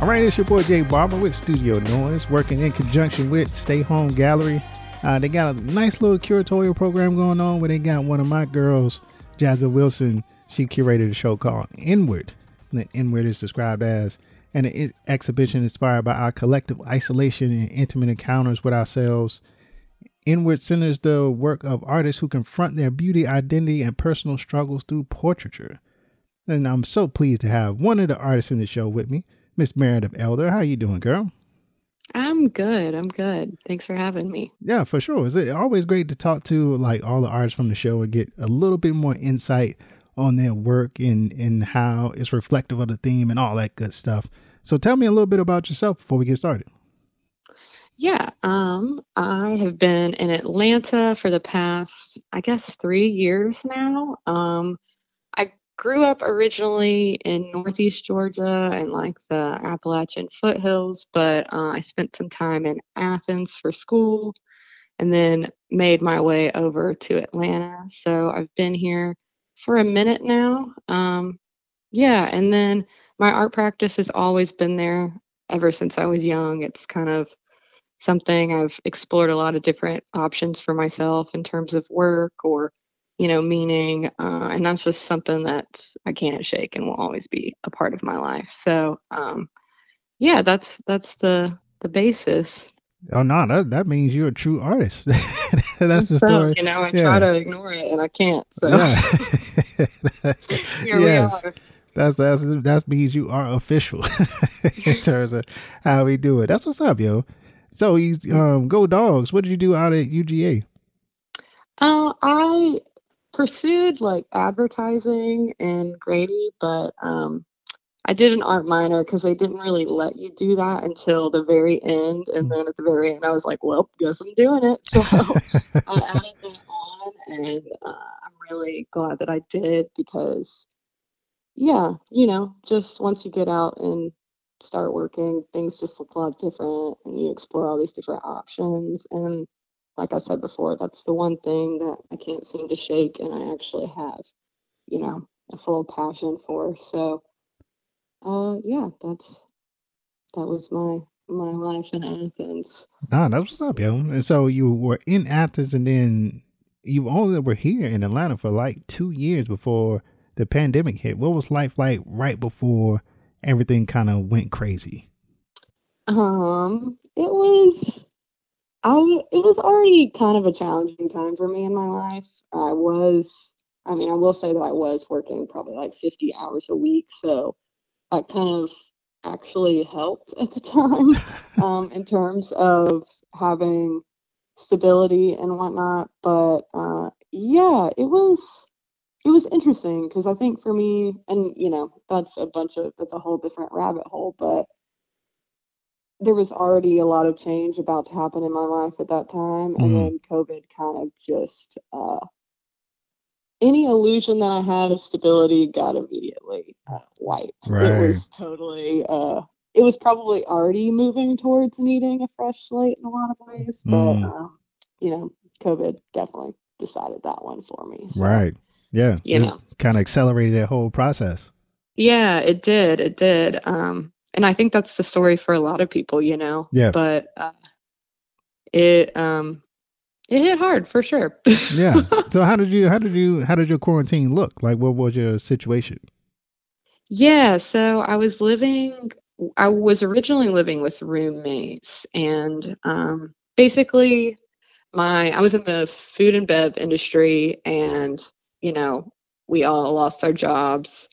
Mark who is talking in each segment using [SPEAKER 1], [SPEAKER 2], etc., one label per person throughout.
[SPEAKER 1] All right, it's your boy Jay Barber with Studio Noise, working in conjunction with Stay Home Gallery. Uh, they got a nice little curatorial program going on where they got one of my girls, Jasmine Wilson. She curated a show called Inward. The Inward is described as an exhibition inspired by our collective isolation and intimate encounters with ourselves. Inward centers the work of artists who confront their beauty, identity, and personal struggles through portraiture. And I'm so pleased to have one of the artists in the show with me. Miss Meredith Elder. How you doing, girl?
[SPEAKER 2] I'm good. I'm good. Thanks for having me.
[SPEAKER 1] Yeah, for sure. It's always great to talk to like all the artists from the show and get a little bit more insight on their work and and how it's reflective of the theme and all that good stuff. So tell me a little bit about yourself before we get started.
[SPEAKER 2] Yeah, um, I have been in Atlanta for the past, I guess, three years now. Um, grew up originally in Northeast Georgia and like the Appalachian foothills, but uh, I spent some time in Athens for school and then made my way over to Atlanta. So I've been here for a minute now. Um, yeah, and then my art practice has always been there ever since I was young. It's kind of something I've explored a lot of different options for myself in terms of work or you know, meaning, uh, and that's just something that I can't shake and will always be a part of my life. So, um, yeah, that's that's the the basis.
[SPEAKER 1] Oh no, that that means you're a true artist. that's the story.
[SPEAKER 2] You know, I yeah. try to ignore it and I can't. So yeah.
[SPEAKER 1] yes. That's that's that means you are official in terms of how we do it. That's what's up, yo. So you um go dogs. What did you do out at UGA?
[SPEAKER 2] Uh, I pursued like advertising in Grady, but um, I did an art minor because they didn't really let you do that until the very end. And mm. then at the very end, I was like, well, guess I'm doing it. So I added that on, and uh, I'm really glad that I did because, yeah, you know, just once you get out and start working, things just look a lot different, and you explore all these different options. And like I said before, that's the one thing that I can't seem to shake, and I actually have, you know, a full passion for. So, uh, yeah, that's that was my my life in Athens.
[SPEAKER 1] Nah, that's what's up, yo. And so you were in Athens, and then you only were here in Atlanta for like two years before the pandemic hit. What was life like right before everything kind of went crazy?
[SPEAKER 2] Um, it was It was already kind of a challenging time for me in my life. I was I mean, I will say that I was working probably like 50 hours a week, so that kind of actually helped at the time um, in terms of having stability and whatnot. But uh, yeah, it was it was interesting because I think for me, and you know, that's a bunch of that's a whole different rabbit hole, but there was already a lot of change about to happen in my life at that time, and mm-hmm. then COVID kind of just uh, any illusion that I had of stability got immediately uh, wiped. Right. It was totally. Uh, it was probably already moving towards needing a fresh slate in a lot of ways, but mm. um, you know, COVID definitely decided that one for me.
[SPEAKER 1] So, right. Yeah.
[SPEAKER 2] You know,
[SPEAKER 1] kind of accelerated that whole process.
[SPEAKER 2] Yeah, it did. It did. Um, and I think that's the story for a lot of people, you know.
[SPEAKER 1] Yeah.
[SPEAKER 2] But uh, it um it hit hard for sure.
[SPEAKER 1] yeah. So how did you how did you how did your quarantine look? Like what was your situation?
[SPEAKER 2] Yeah, so I was living I was originally living with roommates and um basically my I was in the food and bev industry and you know, we all lost our jobs.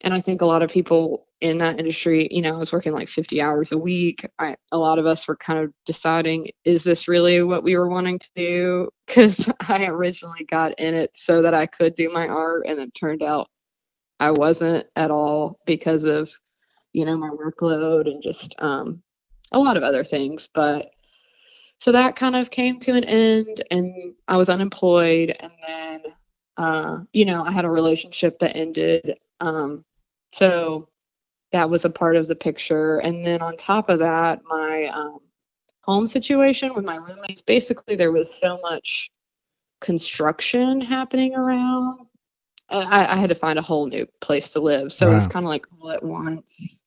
[SPEAKER 2] And I think a lot of people in that industry, you know, I was working like 50 hours a week. I, a lot of us were kind of deciding, is this really what we were wanting to do? Because I originally got in it so that I could do my art, and it turned out I wasn't at all because of, you know, my workload and just um, a lot of other things. But so that kind of came to an end, and I was unemployed. And then, uh, you know, I had a relationship that ended. Um, so that was a part of the picture. And then on top of that, my um, home situation with my roommates, basically, there was so much construction happening around. I, I had to find a whole new place to live. So wow. it was kind of like all at once.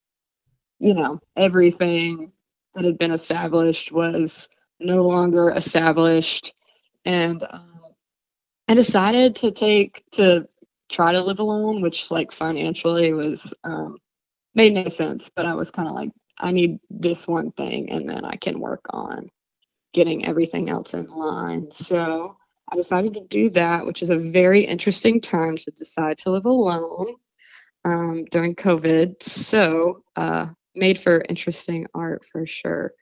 [SPEAKER 2] you know, everything that had been established was no longer established. And um, I decided to take to try to live alone, which like financially was um, made no sense. But I was kind of like, I need this one thing, and then I can work on getting everything else in line. So I decided to do that, which is a very interesting time to decide to live alone um, during COVID. So uh, made for interesting art for sure.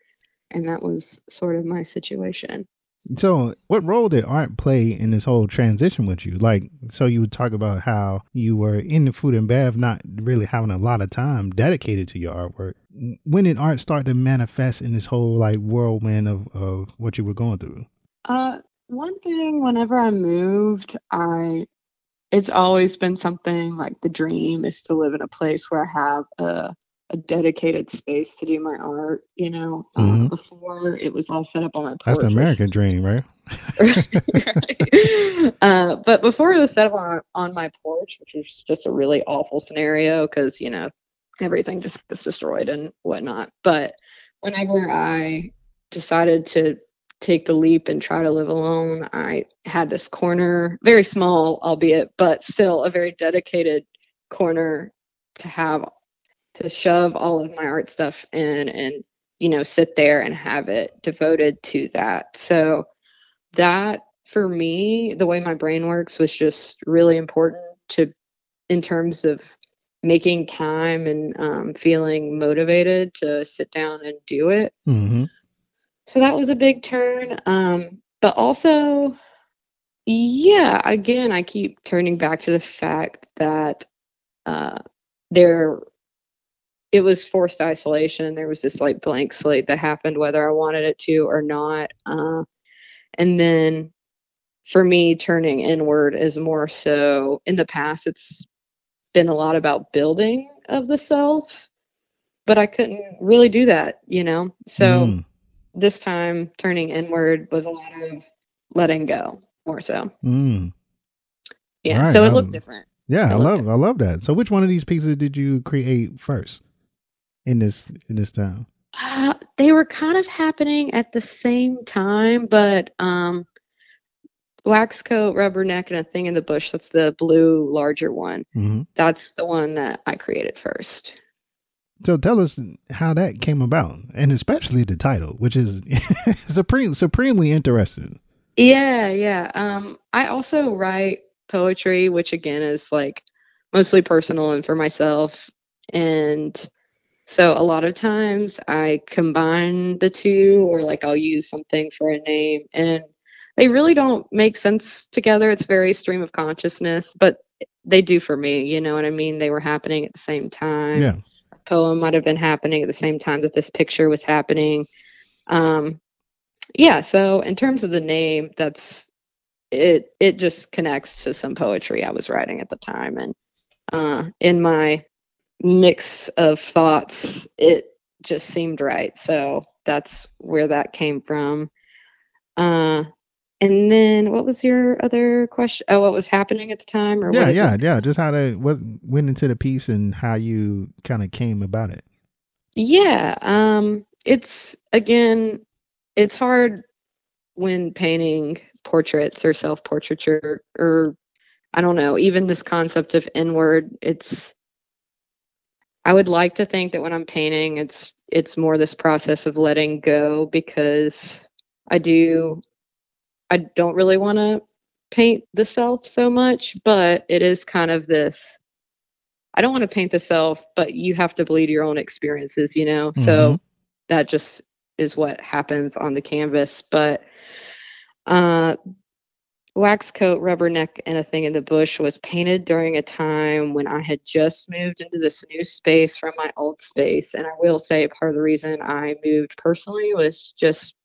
[SPEAKER 2] And that was sort of my situation.
[SPEAKER 1] So, what role did art play in this whole transition with you? Like, so you would talk about how you were in the food and bev, not really having a lot of time dedicated to your artwork. When did art start to manifest in this whole like whirlwind of, of what you were going through?
[SPEAKER 2] Uh, one thing, whenever I moved, I it's always been something like the dream is to live in a place where I have a a dedicated space to do my art. You know, uh, mm-hmm. before it was all set up on my porch.
[SPEAKER 1] That's the American dream, right?
[SPEAKER 2] right. Uh, but before it was set up on on my porch, which was just a really awful scenario because you know everything just gets destroyed and whatnot. But whenever I decided to take the leap and try to live alone, I had this corner, very small, albeit, but still a very dedicated corner to have to shove all of my art stuff in and you know sit there and have it devoted to that so that for me the way my brain works was just really important to in terms of making time and um, feeling motivated to sit down and do it mm-hmm. so that was a big turn um, but also yeah again i keep turning back to the fact that uh, there it was forced isolation. There was this like blank slate that happened whether I wanted it to or not. Uh, and then for me, turning inward is more so in the past, it's been a lot about building of the self, but I couldn't really do that, you know? So mm. this time, turning inward was a lot of letting go more so. Mm. Yeah. Right. So it looked different.
[SPEAKER 1] Yeah, I love different. I love that. So which one of these pieces did you create first? In this in this town?
[SPEAKER 2] Uh, they were kind of happening at the same time, but um, wax coat, rubber neck, and a thing in the bush. That's the blue, larger one. Mm-hmm. That's the one that I created first.
[SPEAKER 1] So tell us how that came about, and especially the title, which is supreme, supremely interesting.
[SPEAKER 2] Yeah, yeah. Um, I also write poetry, which again is like mostly personal and for myself. And so a lot of times I combine the two, or like I'll use something for a name, and they really don't make sense together. It's very stream of consciousness, but they do for me. You know what I mean? They were happening at the same time. Yeah. A poem might have been happening at the same time that this picture was happening. Um, yeah. So in terms of the name, that's it. It just connects to some poetry I was writing at the time, and uh, in my mix of thoughts, it just seemed right. So that's where that came from. Uh, and then what was your other question? Oh, what was happening at the time?
[SPEAKER 1] Or yeah, yeah, yeah. Just how to what went into the piece and how you kind of came about it.
[SPEAKER 2] Yeah, um, it's again, it's hard when painting portraits or self portraiture or I don't know, even this concept of inward. It's I would like to think that when I'm painting, it's it's more this process of letting go because I do I don't really want to paint the self so much, but it is kind of this I don't want to paint the self, but you have to bleed your own experiences, you know? Mm-hmm. So that just is what happens on the canvas. But uh, wax coat, rubberneck, and a thing in the bush was painted during a time when I had just moved into this new space from my old space. And I will say part of the reason I moved personally was just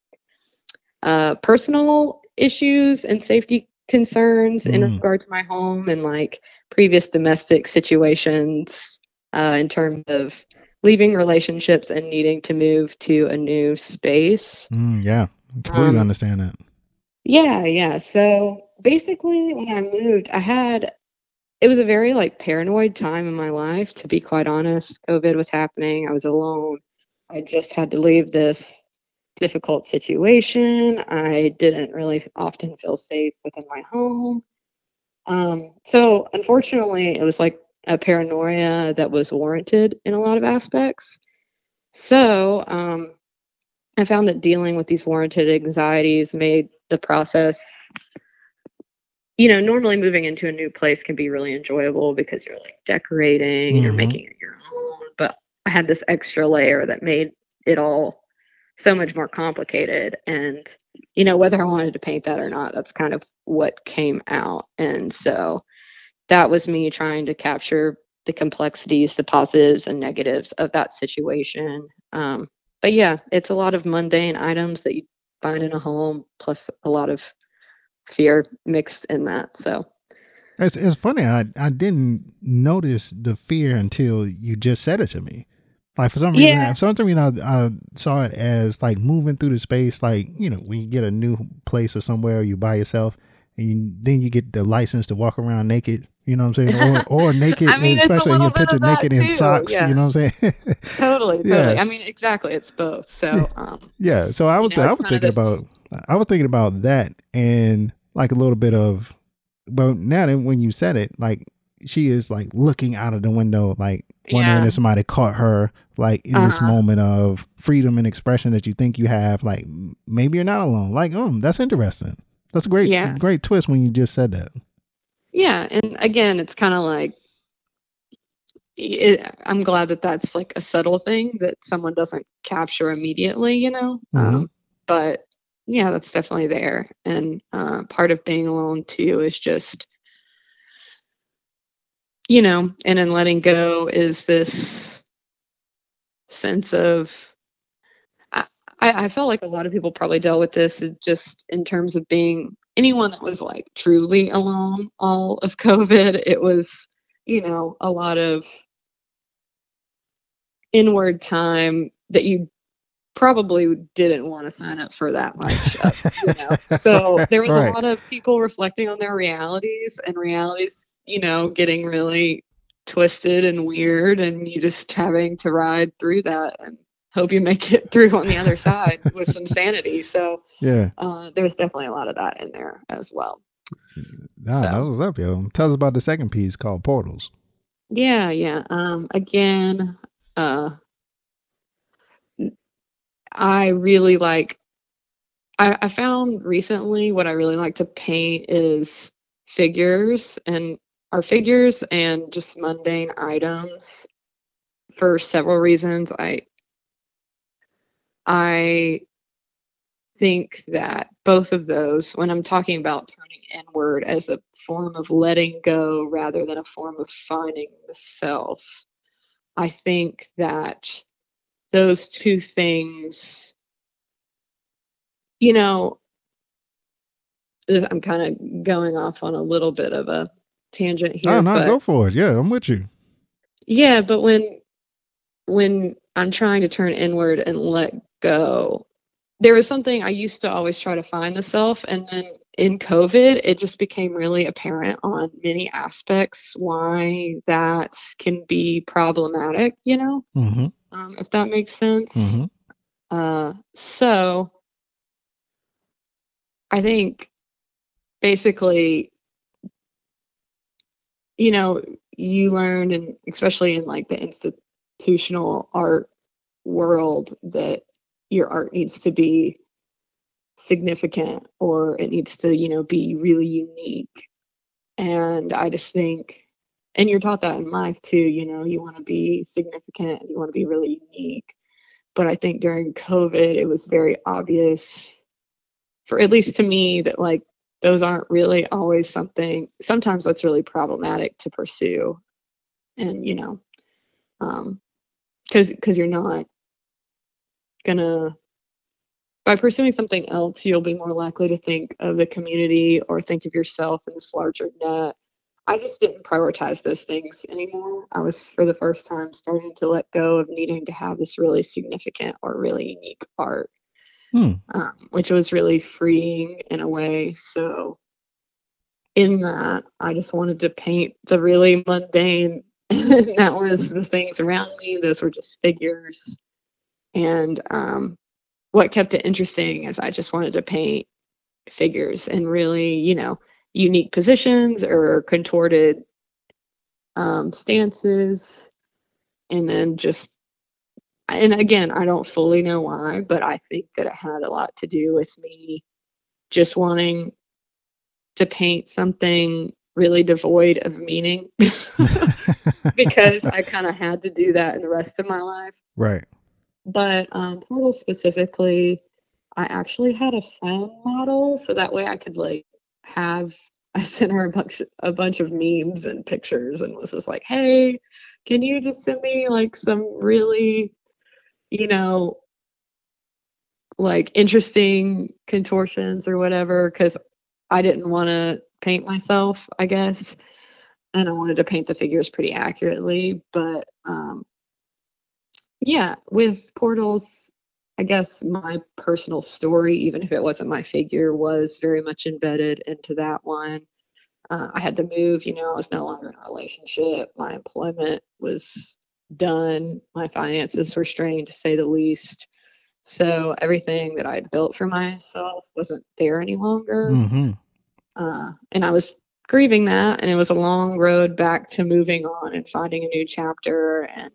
[SPEAKER 2] uh, personal issues and safety concerns mm. in regard to my home and like previous domestic situations uh, in terms of leaving relationships and needing to move to a new space.
[SPEAKER 1] Mm, yeah, I completely um, understand that.
[SPEAKER 2] Yeah, yeah. So basically, when I moved, I had it was a very like paranoid time in my life to be quite honest. Covid was happening. I was alone. I just had to leave this difficult situation. I didn't really often feel safe within my home. Um, so unfortunately it was like a paranoia that was warranted in a lot of aspects. So um, i found that dealing with these warranted anxieties made the process you know, normally moving into a new place can be really enjoyable because you're like decorating, mm-hmm. you're making it your own. But I had this extra layer that made it all so much more complicated. And, you know, whether I wanted to paint that or not, that's kind of what came out. And so that was me trying to capture the complexities, the positives and negatives of that situation. Um, but yeah, it's a lot of mundane items that you find in a home, plus a lot of fear mixed in that. So
[SPEAKER 1] it's it's funny. I I didn't notice the fear until you just said it to me. Like for some reason, yeah. for some reason, I, I saw it as like moving through the space. Like you know, when you get a new place or somewhere, you by yourself, and you, then you get the license to walk around naked. You know what I'm saying? Or, or naked, I mean, especially in your picture naked in socks. Yeah. You know what I'm saying?
[SPEAKER 2] totally, totally. Yeah. I mean, exactly. It's both. So, um,
[SPEAKER 1] yeah. So I was, know, I was thinking this... about, I was thinking about that, and like a little bit of but now that when you said it like she is like looking out of the window like wondering yeah. if somebody caught her like in uh-huh. this moment of freedom and expression that you think you have like maybe you're not alone like oh that's interesting that's a great yeah. great twist when you just said that
[SPEAKER 2] yeah and again it's kind of like it, i'm glad that that's like a subtle thing that someone doesn't capture immediately you know mm-hmm. um, but yeah, that's definitely there. And uh, part of being alone too is just, you know, and in letting go is this sense of. I, I felt like a lot of people probably dealt with this is just in terms of being anyone that was like truly alone all of COVID. It was, you know, a lot of inward time that you probably didn't want to sign up for that much. Uh, you know? So there was right. a lot of people reflecting on their realities and realities, you know, getting really twisted and weird, and you just having to ride through that and hope you make it through on the other side with some sanity. So
[SPEAKER 1] yeah,
[SPEAKER 2] uh, there's definitely a lot of that in there as well.
[SPEAKER 1] Nah, so, that was up, yo. Tell us about the second piece called Portals.
[SPEAKER 2] Yeah, yeah. Um, again, uh, I really like I, I found recently what I really like to paint is figures and our figures and just mundane items for several reasons. I I think that both of those, when I'm talking about turning inward as a form of letting go rather than a form of finding the self, I think that those two things you know i'm kind of going off on a little bit of a tangent oh, here
[SPEAKER 1] no no but, go for it. Yeah i'm with you.
[SPEAKER 2] Yeah but when when i'm trying to turn inward and let go there was something i used to always try to find the self and then in covid it just became really apparent on many aspects why that can be problematic you know
[SPEAKER 1] mm-hmm
[SPEAKER 2] um, if that makes sense.
[SPEAKER 1] Mm-hmm.
[SPEAKER 2] Uh, so I think basically, you know, you learned, and especially in like the institutional art world, that your art needs to be significant or it needs to, you know, be really unique. And I just think and you're taught that in life too you know you want to be significant you want to be really unique but i think during covid it was very obvious for at least to me that like those aren't really always something sometimes that's really problematic to pursue and you know um because because you're not gonna by pursuing something else you'll be more likely to think of the community or think of yourself in this larger net I just didn't prioritize those things anymore. I was, for the first time, starting to let go of needing to have this really significant or really unique art,
[SPEAKER 1] hmm.
[SPEAKER 2] um, which was really freeing in a way. So, in that, I just wanted to paint the really mundane. And that was the things around me. Those were just figures. And um, what kept it interesting is I just wanted to paint figures in really, you know, unique positions or contorted um, stances. And then just, and again, I don't fully know why, but I think that it had a lot to do with me just wanting to paint something really devoid of meaning because I kind of had to do that in the rest of my life.
[SPEAKER 1] Right.
[SPEAKER 2] But um, Portal specifically, I actually had a friend model so that way I could like have I sent her a bunch a bunch of memes and pictures and was just like, "Hey, can you just send me like some really, you know, like interesting contortions or whatever cuz I didn't want to paint myself, I guess. And I wanted to paint the figures pretty accurately, but um yeah, with portals I guess my personal story, even if it wasn't my figure, was very much embedded into that one. Uh, I had to move, you know, I was no longer in a relationship. My employment was done. My finances were strained, to say the least. So everything that I had built for myself wasn't there any longer.
[SPEAKER 1] Mm-hmm.
[SPEAKER 2] Uh, and I was grieving that. And it was a long road back to moving on and finding a new chapter. And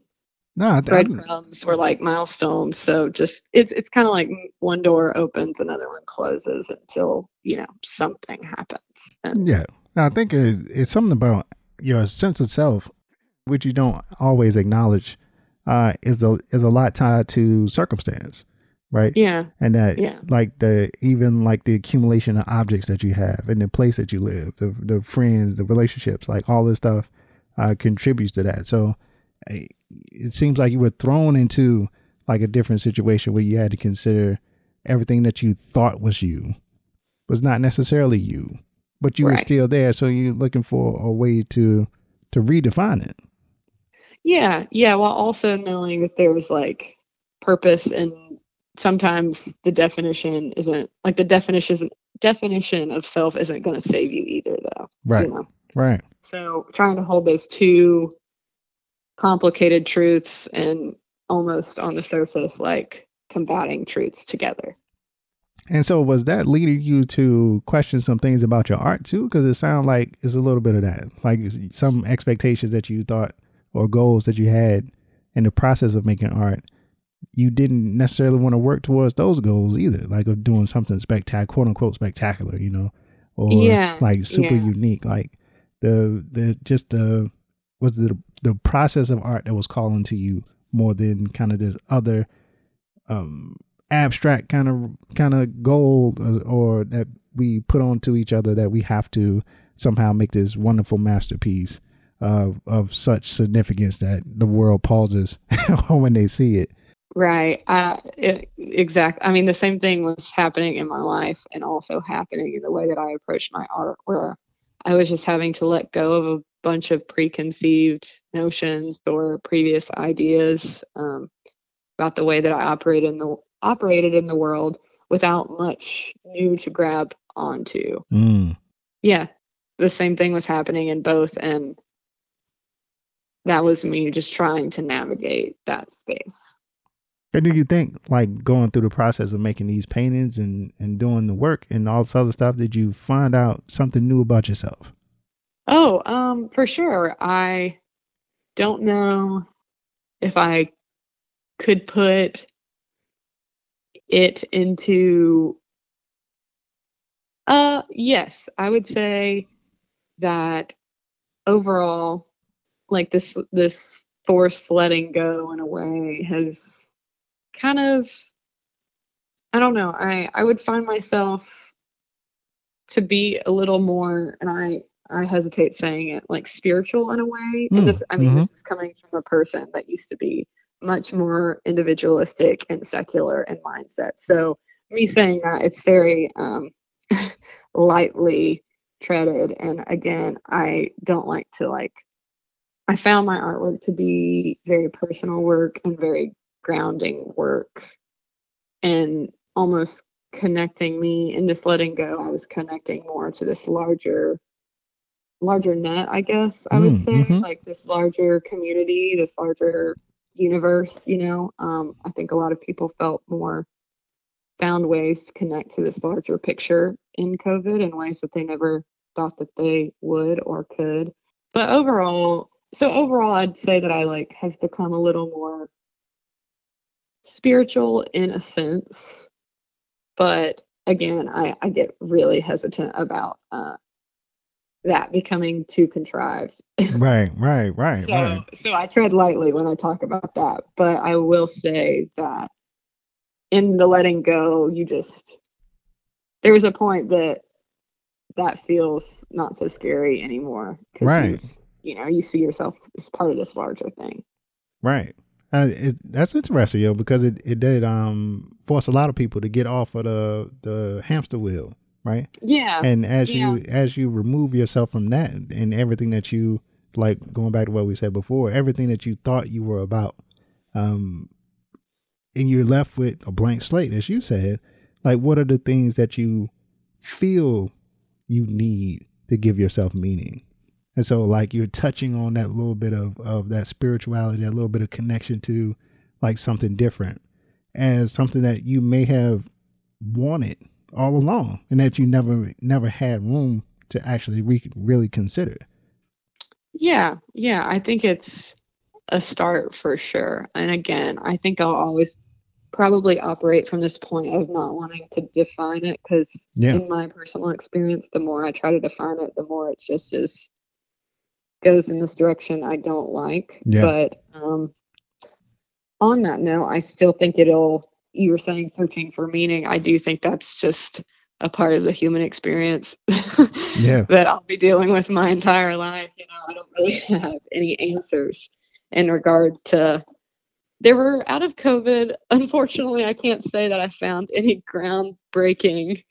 [SPEAKER 1] No,
[SPEAKER 2] breadcrumbs were like milestones. So just it's it's kind of like one door opens, another one closes until you know something happens. And
[SPEAKER 1] yeah. No, I think it, it's something about your sense of self, which you don't always acknowledge, uh, is a is a lot tied to circumstance, right?
[SPEAKER 2] yeah,
[SPEAKER 1] and that
[SPEAKER 2] Yeah.
[SPEAKER 1] like the even like the accumulation of objects that you have and the place that you live the, the friends the relationships like all this stuff uh, contributes to that so it seems like you were thrown into like a different situation where you had to consider everything that you thought was you was not necessarily you but you were still there so you're looking for a way to to redefine it
[SPEAKER 2] yeah, yeah. While also knowing that there was like purpose and sometimes the definition isn't like the definition isn't definition of self isn't going to save you either though.
[SPEAKER 1] right
[SPEAKER 2] You know.
[SPEAKER 1] right
[SPEAKER 2] So trying to hold those two complicated truths and almost on the surface like combating truths together.
[SPEAKER 1] And so, was that leading you to question some things about your art too? Because it sounds like it's a little bit of that, like some expectations that you thought or goals that you had in the process of making art. You didn't necessarily want to work towards those goals either, like of doing something spectacular, quote unquote spectacular, you know, or
[SPEAKER 2] Yeah,
[SPEAKER 1] like super
[SPEAKER 2] yeah.
[SPEAKER 1] unique. Like the the just the was the the process of art that was calling to you more than kind of this other um abstract kind of kind of goal or, or that we put onto each other that we have to somehow make this wonderful masterpiece of of such significance that the world pauses when they see it.
[SPEAKER 2] Right. Uh, it, exact. I mean, the same thing was happening in my life and also happening in the way that I approached my art, where I was just having to let go of a bunch of preconceived notions or previous ideas um, about the way that I operate in the operated in the world without much new to grab onto.
[SPEAKER 1] Mm.
[SPEAKER 2] Yeah, the same thing was happening in both, and that was me just trying to navigate that space.
[SPEAKER 1] And do you think, like going through the process of making these paintings and and doing the work and all this other stuff, did you find out something new about yourself?
[SPEAKER 2] Oh, um, for sure. I don't know if I could put it into uh yes, I would say that overall like this this forced letting go in a way has kind of I don't know. I I would find myself to be a little more and I I hesitate saying it like spiritual in a way.
[SPEAKER 1] Mm,
[SPEAKER 2] and this I mean
[SPEAKER 1] mhm.
[SPEAKER 2] this is coming from a person that used to be much more individualistic and secular in mindset. So me saying that it's very um lightly treaded and again I don't like to like I found my artwork to be very personal work and very grounding work and almost connecting me in this letting go i was connecting more to this larger larger net, I guess I would
[SPEAKER 1] Mm,
[SPEAKER 2] say,
[SPEAKER 1] mhm.
[SPEAKER 2] like this larger community, this larger universe, you know. Um, I think a lot of people felt more found ways to connect to this larger picture in COVID in ways that they never thought that they would or could. But overall, so overall I'd say that I like have become a little more spiritual in a sense. But again, I, I get really hesitant about uh, that becoming too contrived.
[SPEAKER 1] Right, right, right,
[SPEAKER 2] so
[SPEAKER 1] right.
[SPEAKER 2] so I tread lightly when I talk about that. But I will say that in the letting go, you just there was a point that that feels not so scary anymore.
[SPEAKER 1] Right.
[SPEAKER 2] you've- You know, you see yourself as part of this larger thing.
[SPEAKER 1] Right. Uh, it, that's interesting, yo, because it, it did um force a lot of people to get off of the the hamster wheel, right?
[SPEAKER 2] Yeah.
[SPEAKER 1] And as
[SPEAKER 2] yeah.
[SPEAKER 1] you as you remove yourself from that and everything that you like going back to what we said before, everything that you thought you were about, um, and you're left with a blank slate, as you said. Like, what are the things that you feel you need to give yourself meaning? And so, like, you're touching on that little bit of of that spirituality, that little bit of connection to like something different, as something that you may have wanted all along, and that you never never had room to actually re- really consider.
[SPEAKER 2] Yeah, yeah, I think it's a start for sure. And again, I think I'll always probably operate from this point of not wanting to define it because
[SPEAKER 1] Yeah.
[SPEAKER 2] in my personal experience, the more I try to define it, the more it just is goes in this direction I don't like.
[SPEAKER 1] Yeah.
[SPEAKER 2] But um on that note, I still think it'll you were saying searching for meaning. I do think that's just a part of the human experience.
[SPEAKER 1] Yeah.
[SPEAKER 2] that I'll be dealing with my entire life. You know, I don't really have any answers in regard to. There were out of COVID. Unfortunately, I can't say that I found any groundbreaking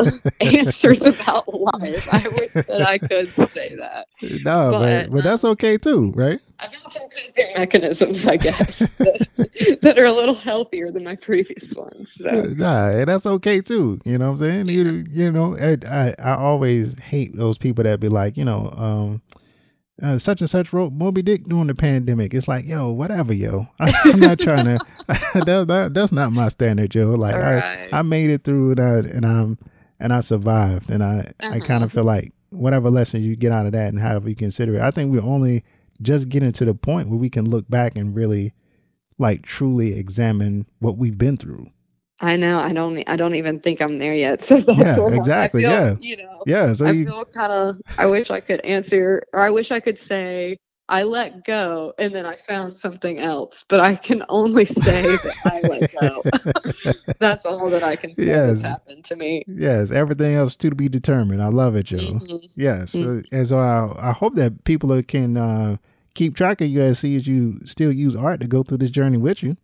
[SPEAKER 2] answers about life. I wish that I could say that.
[SPEAKER 1] no, but
[SPEAKER 2] But,
[SPEAKER 1] but that's okay too, right?
[SPEAKER 2] I found some coping mechanisms, I guess, that, that are a little healthier than my previous ones. So
[SPEAKER 1] Nah, and that's okay too. You know what I'm saying? You you know, I, I I always hate those people that be like, you know, um, uh, such and such wrote Moby Dick during the pandemic. It's like, yo, whatever, yo. I'm not trying to. that, that, that's not my standard, yo. Like
[SPEAKER 2] Right.
[SPEAKER 1] I I made it through that, and I'm and I survived, and I I kind
[SPEAKER 2] Uh-huh.
[SPEAKER 1] of feel like whatever lessons you get out of that, and however you consider it, I think we're only just getting to the point where we can look back and really like truly examine what we've been through.
[SPEAKER 2] I know I don't. I don't even think I'm there yet. So that's
[SPEAKER 1] Yeah, exactly,
[SPEAKER 2] feel,
[SPEAKER 1] yeah.
[SPEAKER 2] You know,
[SPEAKER 1] Yeah, so
[SPEAKER 2] I
[SPEAKER 1] you,
[SPEAKER 2] feel kind of. I wish I could answer, or I wish I could say I let go, and then I found something else. But I can only say that I let go. That's all that I can say
[SPEAKER 1] Yes.
[SPEAKER 2] that's happened to me.
[SPEAKER 1] yes, everything else to be determined. I love it, Joe.
[SPEAKER 2] Mhm.
[SPEAKER 1] Yes,
[SPEAKER 2] Mm.
[SPEAKER 1] uh, and so I, I hope that people can uh, keep track of you as see as you still use art to go through this journey with you.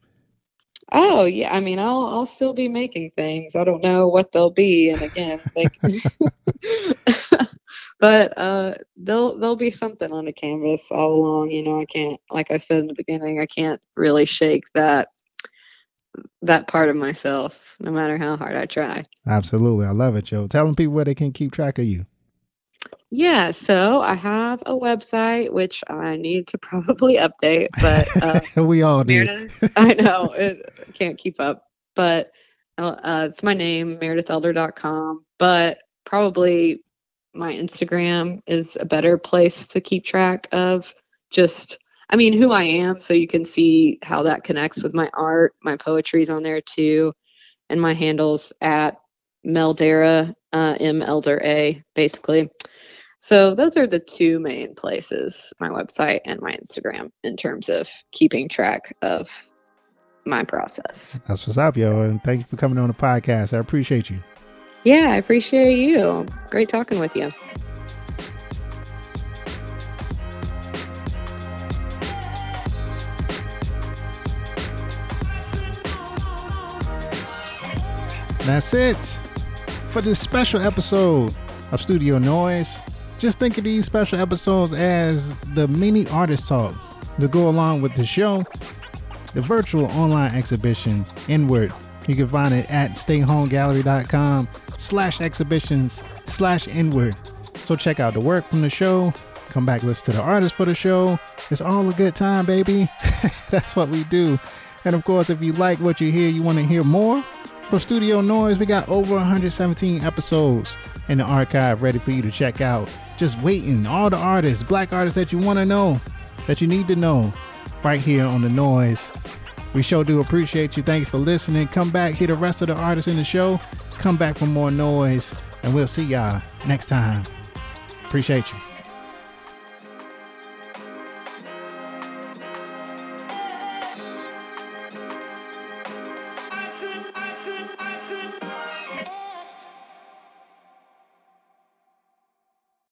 [SPEAKER 2] Oh yeah, I mean, I'll I'll still be making things. I don't know what they'll be, and again, like, but uh, they'll they'll be something on the canvas all along. You know, I can't, like I said in the beginning, I can't really shake that that part of myself, no matter how hard I try.
[SPEAKER 1] Absolutely, I love it, Joe. Telling people where they can keep track of you.
[SPEAKER 2] Yeah, so I have a website which I need to probably update, but uh,
[SPEAKER 1] we all do.
[SPEAKER 2] Meredith. I know it can't keep up, but uh, uh, it's my name, meredithelder.com. But probably my Instagram is a better place to keep track of just, I mean, who I am, so you can see how that connects with my art. My poetry's on there too, and my handles at Meldera, uh, M Elder A, basically. So those are the two main places, my website and my Instagram, in terms of keeping track of my process.
[SPEAKER 1] That's what's up, yo. And thank you for coming on the podcast. I appreciate you.
[SPEAKER 2] Yeah, I appreciate you. Great talking with you.
[SPEAKER 1] That's it for this special episode of Studio Noise. Just think of these special episodes as the mini artist talk to go along with the show. The virtual online exhibition, Inward. You can find it at stayhomegallery.com slash exhibitions slash inward. So check out the work from the show. Come back, listen to the artist for the show. It's all a good time, baby. That's what we do. And of course, if you like what you hear, you want to hear more from Studio Noise, we got over 117 episodes in the archive ready for you to check out. Just waiting. All the artists, black artists that you want to know, that you need to know, right here on the Noise. We sure do appreciate you. Thank you for listening. Come back, hear the rest of the artists in the show. Come back for more noise, and we'll see y'all next time. Appreciate you.